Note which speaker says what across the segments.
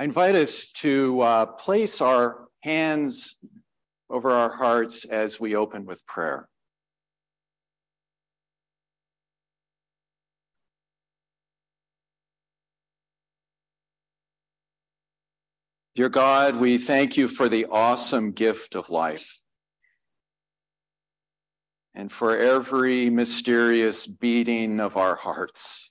Speaker 1: I invite us to uh, place our hands over our hearts as we open with prayer. Dear God, we thank you for the awesome gift of life and for every mysterious beating of our hearts.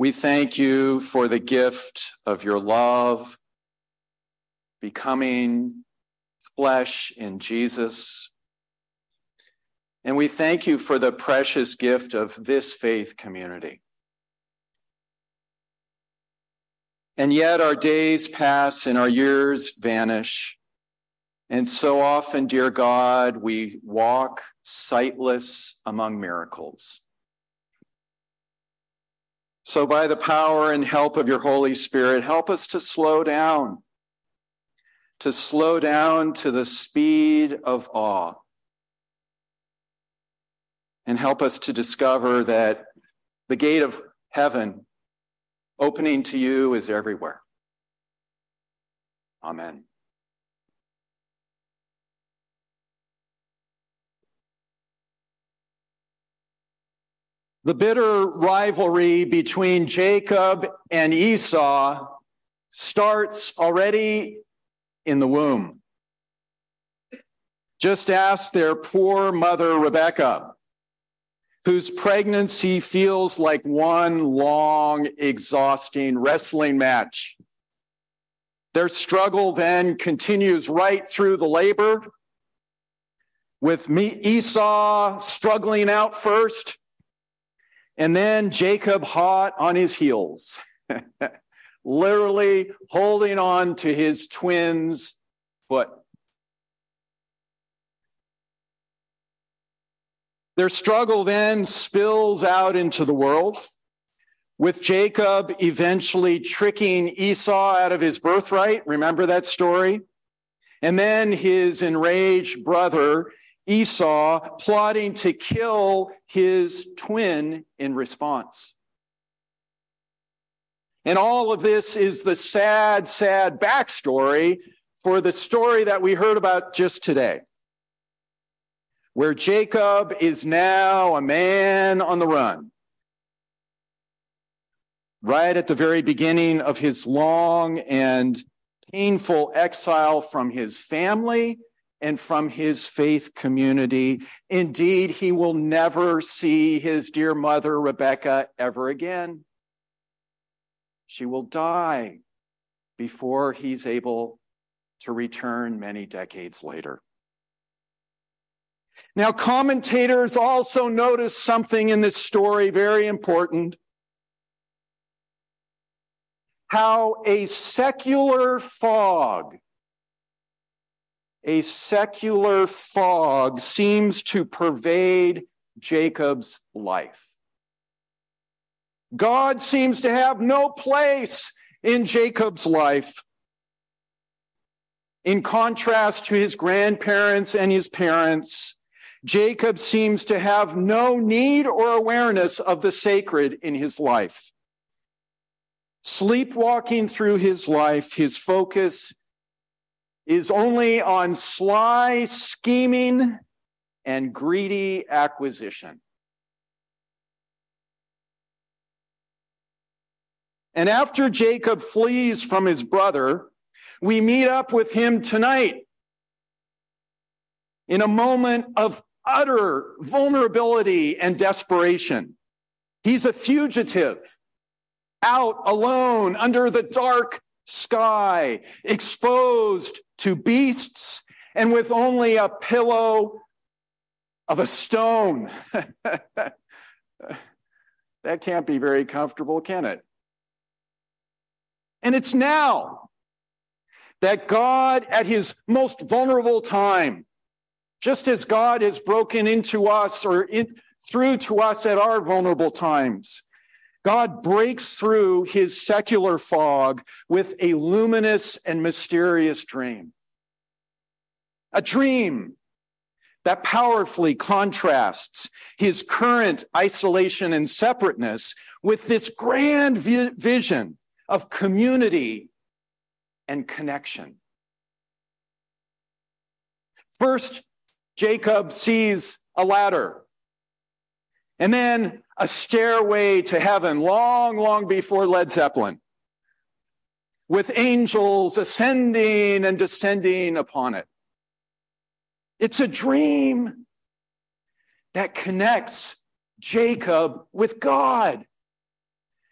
Speaker 1: We thank you for the gift of your love, becoming flesh in Jesus. And we thank you for the precious gift of this faith community. And yet our days pass and our years vanish. And so often, dear God, we walk sightless among miracles. So, by the power and help of your Holy Spirit, help us to slow down, to slow down to the speed of awe, and help us to discover that the gate of heaven opening to you is everywhere. Amen. The bitter rivalry between Jacob and Esau starts already in the womb. Just ask their poor mother, Rebecca, whose pregnancy feels like one long, exhausting wrestling match. Their struggle then continues right through the labor, with Esau struggling out first and then Jacob hot on his heels, literally holding on to his twin's foot. Their struggle then spills out into the world, with Jacob eventually tricking Esau out of his birthright. Remember that story? And then his enraged brother Esau plotting to kill his twin in response. And all of this is the sad, sad backstory for the story that we heard about just today, where Jacob is now a man on the run. Right at the very beginning of his long and painful exile from his family and from his faith community. Indeed, he will never see his dear mother, Rebecca, ever again. She will die before he's able to return many decades later. Now, commentators also notice something in this story very important. How a secular fog a secular fog seems to pervade Jacob's life. God seems to have no place in Jacob's life. In contrast to his grandparents and his parents, Jacob seems to have no need or awareness of the sacred in his life. Sleepwalking through his life, his focus is only on sly scheming and greedy acquisition. And after Jacob flees from his brother, we meet up with him tonight in a moment of utter vulnerability and desperation. He's a fugitive, out alone under the dark sky, exposed to beasts, and with only a pillow of a stone. that can't be very comfortable, can it? And it's now that God, at his most vulnerable time, just as God has broken into us or in, through to us at our vulnerable times, God breaks through his secular fog with a luminous and mysterious dream. A dream that powerfully contrasts his current isolation and separateness with this grand vi- vision of community and connection. First, Jacob sees a ladder and then a stairway to heaven long, long before Led Zeppelin with angels ascending and descending upon it. It's a dream that connects Jacob with God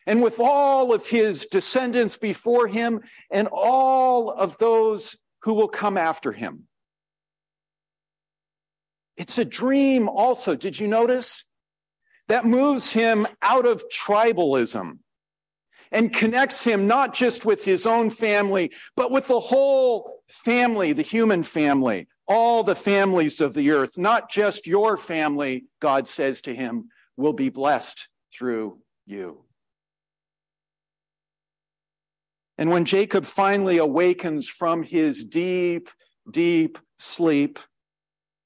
Speaker 1: and with all of his descendants before him and all of those who will come after him. It's a dream also, did you notice? That moves him out of tribalism and connects him not just with his own family, but with the whole family, the human family, all the families of the earth, not just your family, God says to him, will be blessed through you. And when Jacob finally awakens from his deep, deep sleep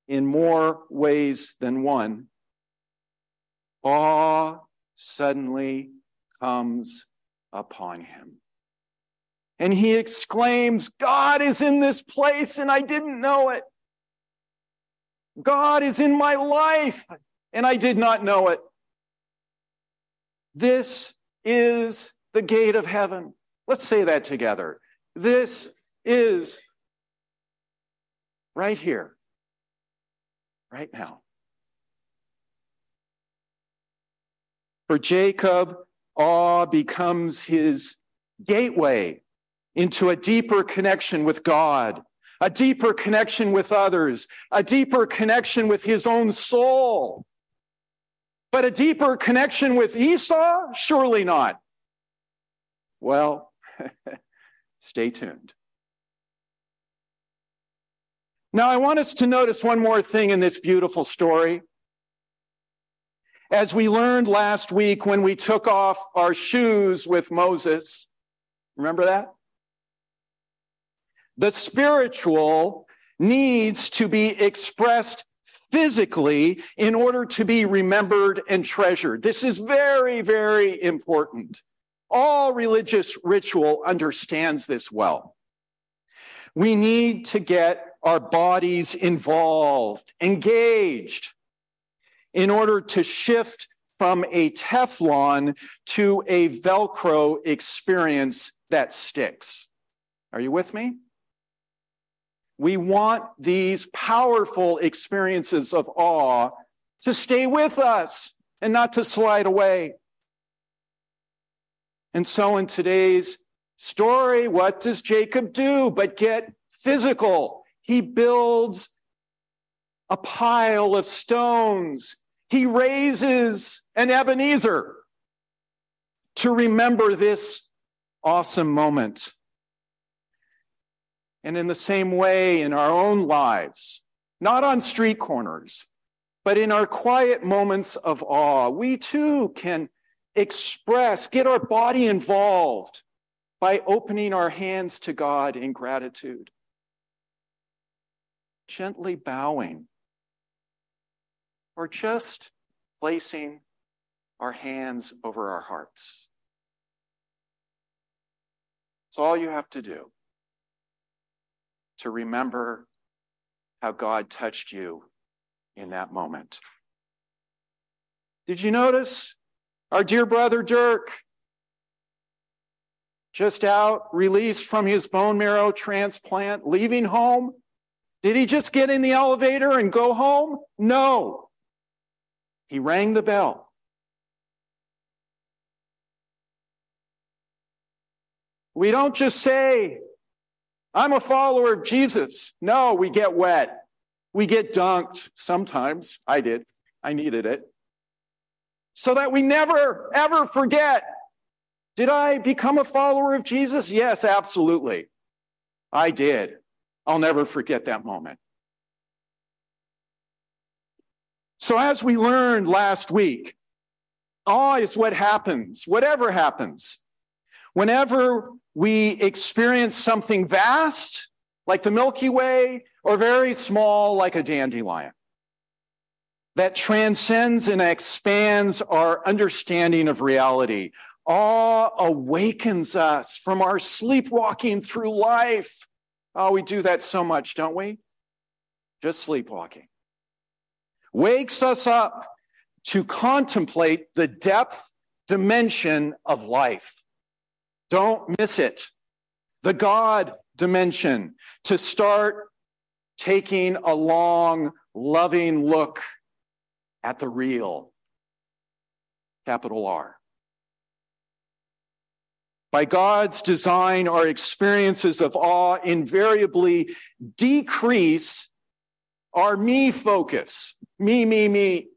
Speaker 1: in more ways than one, awe suddenly comes upon him. And he exclaims, God is in this place and I didn't know it. God is in my life and I did not know it. This is the gate of heaven. Let's say that together. This is right here, right now. For Jacob, awe becomes his gateway into a deeper connection with God, a deeper connection with others, a deeper connection with his own soul. But a deeper connection with Esau? Surely not. Well, stay tuned. Now, I want us to notice one more thing in this beautiful story. As we learned last week when we took off our shoes with Moses, remember that? The spiritual needs to be expressed physically in order to be remembered and treasured. This is very, very important. All religious ritual understands this well. We need to get our bodies involved, engaged in order to shift from a Teflon to a Velcro experience that sticks. Are you with me? We want these powerful experiences of awe to stay with us and not to slide away. And so in today's story, what does Jacob do but get physical? He builds a pile of stones he raises an Ebenezer to remember this awesome moment. And in the same way, in our own lives, not on street corners, but in our quiet moments of awe, we too can express, get our body involved by opening our hands to God in gratitude, gently bowing or just placing our hands over our hearts. It's all you have to do to remember how God touched you in that moment. Did you notice our dear brother Dirk? Just out, released from his bone marrow transplant, leaving home. Did he just get in the elevator and go home? No. He rang the bell. We don't just say, I'm a follower of Jesus. No, we get wet. We get dunked sometimes. I did. I needed it. So that we never, ever forget. Did I become a follower of Jesus? Yes, absolutely. I did. I'll never forget that moment. So, as we learned last week, awe is what happens, whatever happens. Whenever we experience something vast, like the Milky Way, or very small, like a dandelion, that transcends and expands our understanding of reality. Awe awakens us from our sleepwalking through life. Oh, we do that so much, don't we? Just sleepwalking. Wakes us up to contemplate the depth dimension of life. Don't miss it. The God dimension to start taking a long, loving look at the real. Capital R. By God's design, our experiences of awe invariably decrease our me focus. Me, me, me.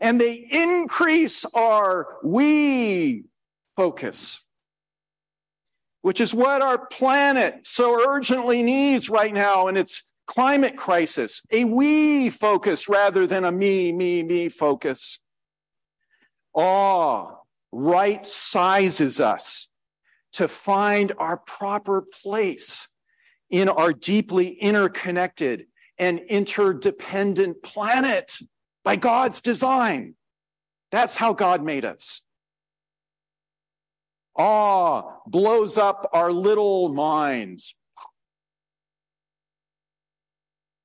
Speaker 1: And they increase our we focus, which is what our planet so urgently needs right now in its climate crisis. A we focus rather than a me, me, me focus. Awe right sizes us to find our proper place in our deeply interconnected and interdependent planet by God's design. That's how God made us. Awe blows up our little minds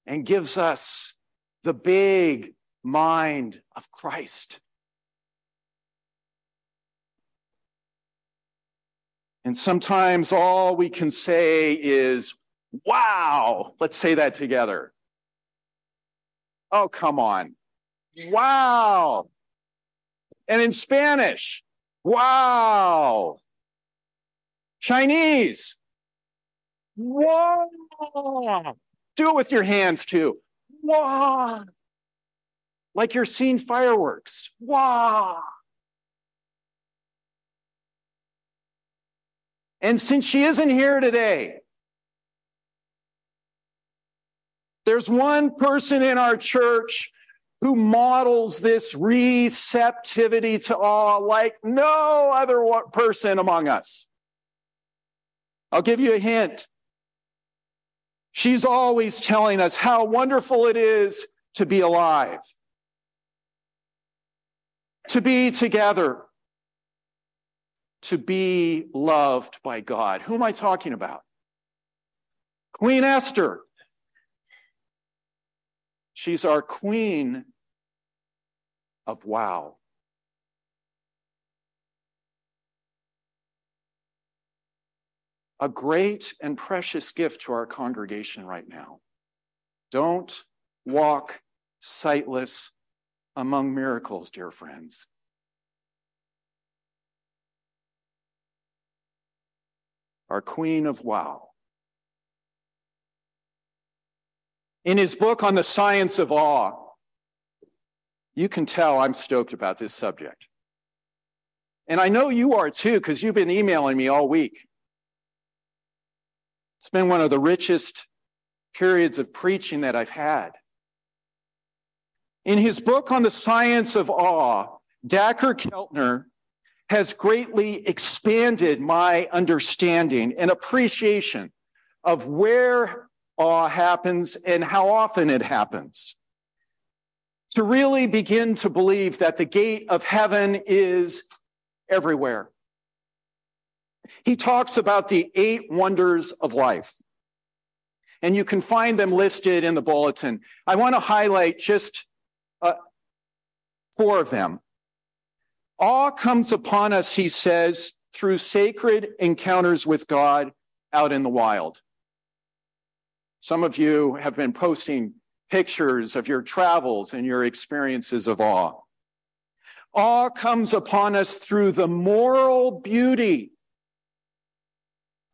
Speaker 1: and gives us the big mind of Christ. And sometimes all we can say is, wow. Let's say that together. Oh, come on. Wow. And in Spanish, wow. Chinese, wow. Do it with your hands too. Wow. Like you're seeing fireworks. Wow. And since she isn't here today, there's one person in our church who models this receptivity to awe like no other person among us. I'll give you a hint. She's always telling us how wonderful it is to be alive, to be together, to be loved by God. Who am I talking about? Queen Esther. She's our queen of wow. A great and precious gift to our congregation right now. Don't walk sightless among miracles, dear friends. our queen of wow. In his book on the science of awe, you can tell I'm stoked about this subject. And I know you are too, because you've been emailing me all week. It's been one of the richest periods of preaching that I've had. In his book on the science of awe, Dacher Keltner has greatly expanded my understanding and appreciation of where awe happens and how often it happens. To really begin to believe that the gate of heaven is everywhere. He talks about the eight wonders of life. And you can find them listed in the bulletin. I want to highlight just uh, four of them. Awe comes upon us, he says, through sacred encounters with God out in the wild. Some of you have been posting pictures of your travels and your experiences of awe. Awe comes upon us through the moral beauty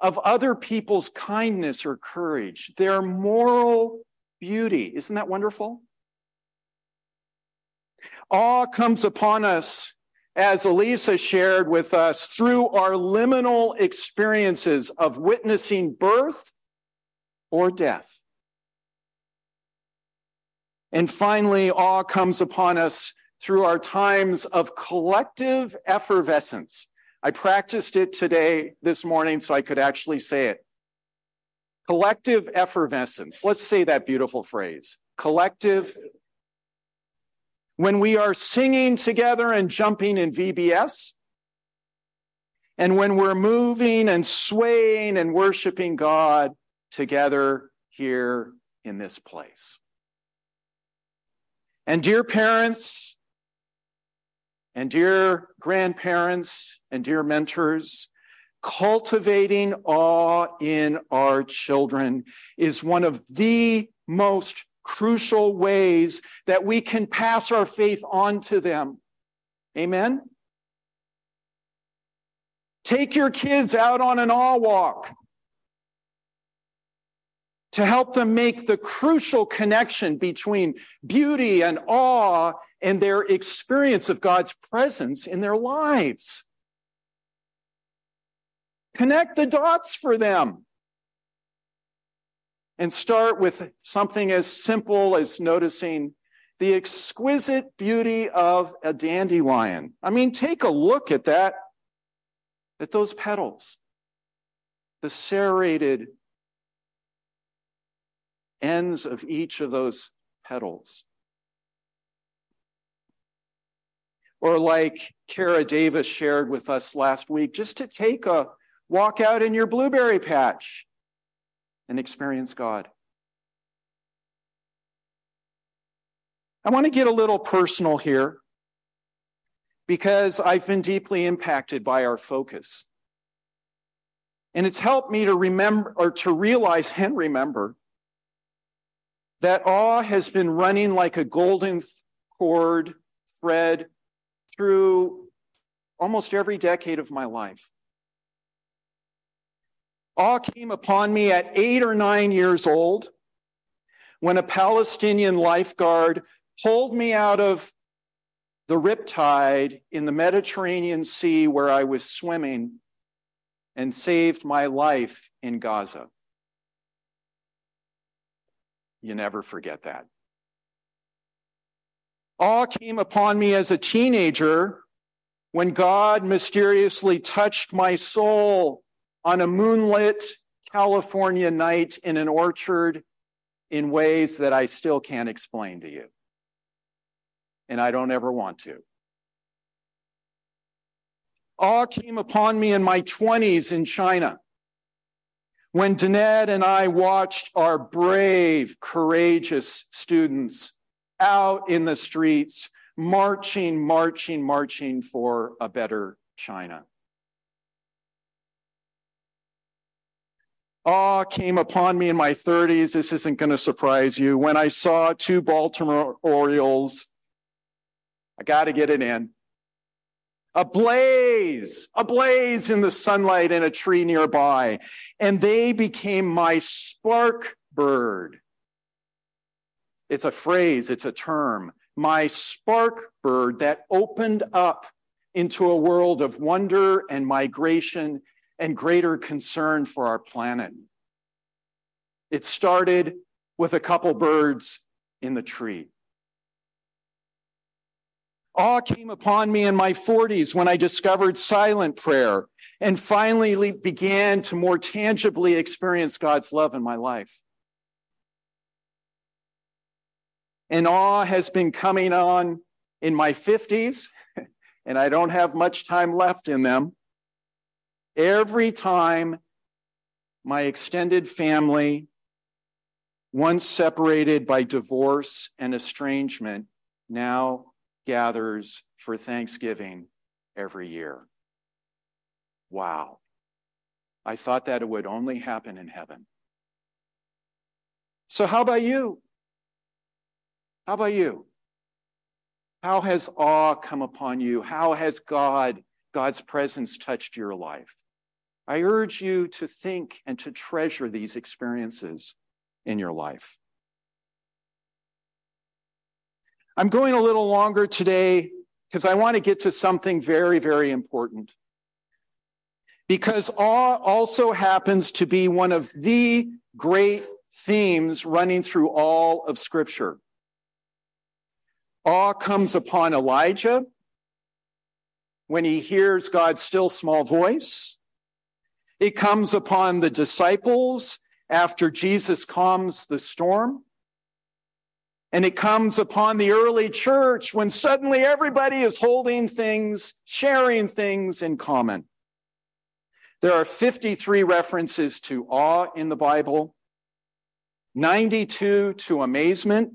Speaker 1: of other people's kindness or courage, their moral beauty. Isn't that wonderful? Awe comes upon us as Elisa shared with us, through our liminal experiences of witnessing birth or death. And finally, awe comes upon us through our times of collective effervescence. I practiced it today, this morning, so I could actually say it. Collective effervescence. Let's say that beautiful phrase. Collective when we are singing together and jumping in VBS, and when we're moving and swaying and worshiping God together here in this place. And dear parents, and dear grandparents, and dear mentors, cultivating awe in our children is one of the most crucial ways that we can pass our faith on to them. Amen? Take your kids out on an awe walk to help them make the crucial connection between beauty and awe and their experience of God's presence in their lives. Connect the dots for them. And start with something as simple as noticing the exquisite beauty of a dandelion. I mean, take a look at that, at those petals, the serrated ends of each of those petals. Or, like Kara Davis shared with us last week, just to take a walk out in your blueberry patch and experience God. I want to get a little personal here because I've been deeply impacted by our focus. And it's helped me to remember or to realize and remember that awe has been running like a golden cord thread through almost every decade of my life. Awe came upon me at eight or nine years old when a Palestinian lifeguard pulled me out of the riptide in the Mediterranean Sea where I was swimming and saved my life in Gaza. You never forget that. Awe came upon me as a teenager when God mysteriously touched my soul on a moonlit California night in an orchard in ways that I still can't explain to you. And I don't ever want to. Awe came upon me in my 20s in China when Danette and I watched our brave, courageous students out in the streets, marching, marching, marching for a better China. Awe came upon me in my 30s. This isn't going to surprise you. When I saw two Baltimore Orioles, I got to get it in a blaze, a blaze in the sunlight in a tree nearby. And they became my spark bird. It's a phrase, it's a term. My spark bird that opened up into a world of wonder and migration and greater concern for our planet. It started with a couple birds in the tree. Awe came upon me in my 40s when I discovered silent prayer and finally began to more tangibly experience God's love in my life. And awe has been coming on in my 50s, and I don't have much time left in them. Every time my extended family, once separated by divorce and estrangement, now gathers for Thanksgiving every year. Wow. I thought that it would only happen in heaven. So, how about you? How about you? How has awe come upon you? How has God, God's presence touched your life? I urge you to think and to treasure these experiences in your life. I'm going a little longer today because I want to get to something very, very important. Because awe also happens to be one of the great themes running through all of Scripture. Awe comes upon Elijah when he hears God's still small voice. It comes upon the disciples after Jesus calms the storm. And it comes upon the early church when suddenly everybody is holding things, sharing things in common. There are 53 references to awe in the Bible, 92 to amazement,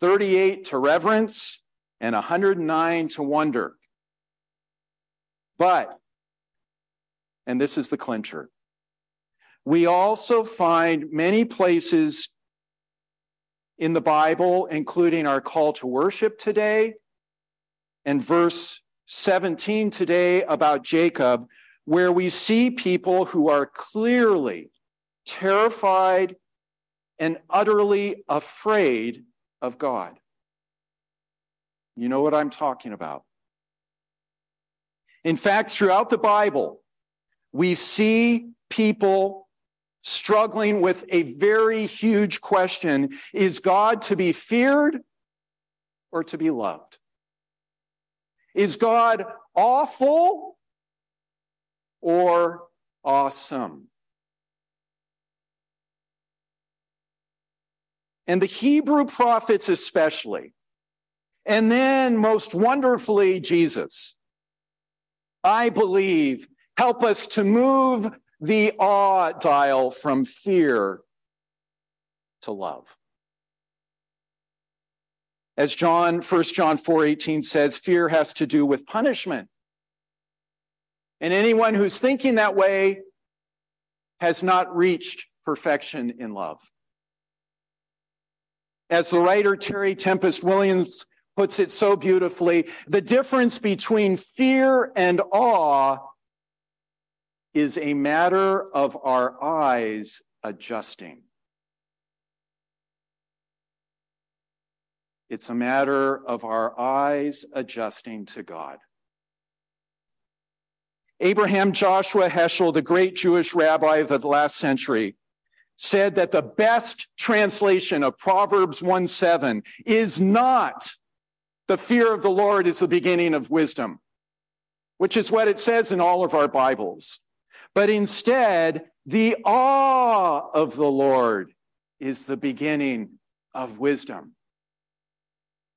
Speaker 1: 38 to reverence, and 109 to wonder. But, and this is the clincher, we also find many places in the Bible, including our call to worship today and verse 17 today about Jacob, where we see people who are clearly terrified and utterly afraid of God. You know what I'm talking about. In fact, throughout the Bible, we see people struggling with a very huge question Is God to be feared or to be loved? Is God awful or awesome? And the Hebrew prophets, especially, and then most wonderfully, Jesus, I believe, help us to move the awe dial from fear to love. As John, 1 John 4:18 says, fear has to do with punishment. And anyone who's thinking that way has not reached perfection in love. As the writer Terry Tempest Williams puts it so beautifully, the difference between fear and awe is a matter of our eyes adjusting. It's a matter of our eyes adjusting to God. Abraham Joshua Heschel, the great Jewish rabbi of the last century, said that the best translation of Proverbs 1 7 is not the fear of the Lord is the beginning of wisdom, which is what it says in all of our Bibles. But instead, the awe of the Lord is the beginning of wisdom.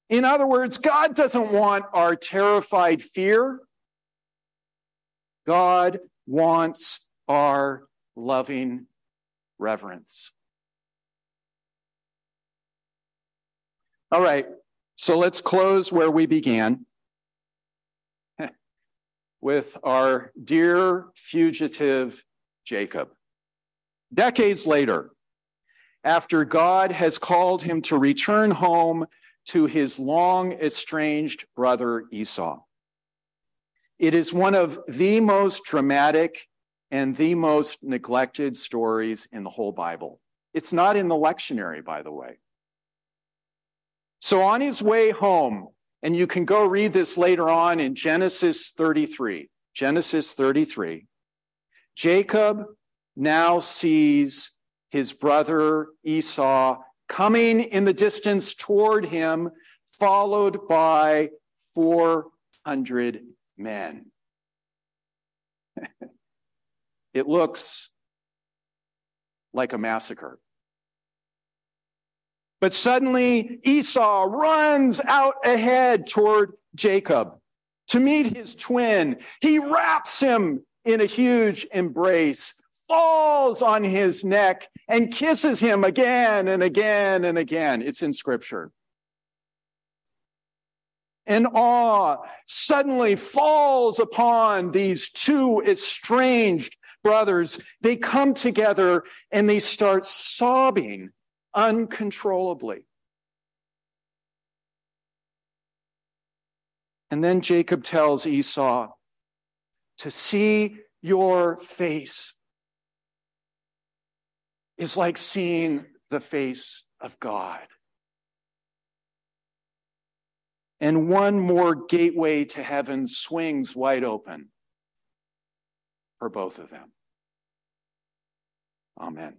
Speaker 1: In other words, God doesn't want our terrified fear. God wants our loving reverence. All right, so let's close where we began with our dear fugitive Jacob. Decades later, after God has called him to return home to his long estranged brother Esau. It is one of the most dramatic and the most neglected stories in the whole Bible. It's not in the lectionary, by the way. So, on his way home, and you can go read this later on in Genesis 33, Genesis 33, Jacob now sees his brother Esau coming in the distance toward him, followed by 400 men. it looks like a massacre. But suddenly Esau runs out ahead toward Jacob to meet his twin. He wraps him in a huge embrace, falls on his neck and kisses him again and again and again. It's in scripture. And awe suddenly falls upon these two estranged brothers. They come together and they start sobbing uncontrollably. And then Jacob tells Esau, to see your face is like seeing the face of God. And one more gateway to heaven swings wide open for both of them. Amen.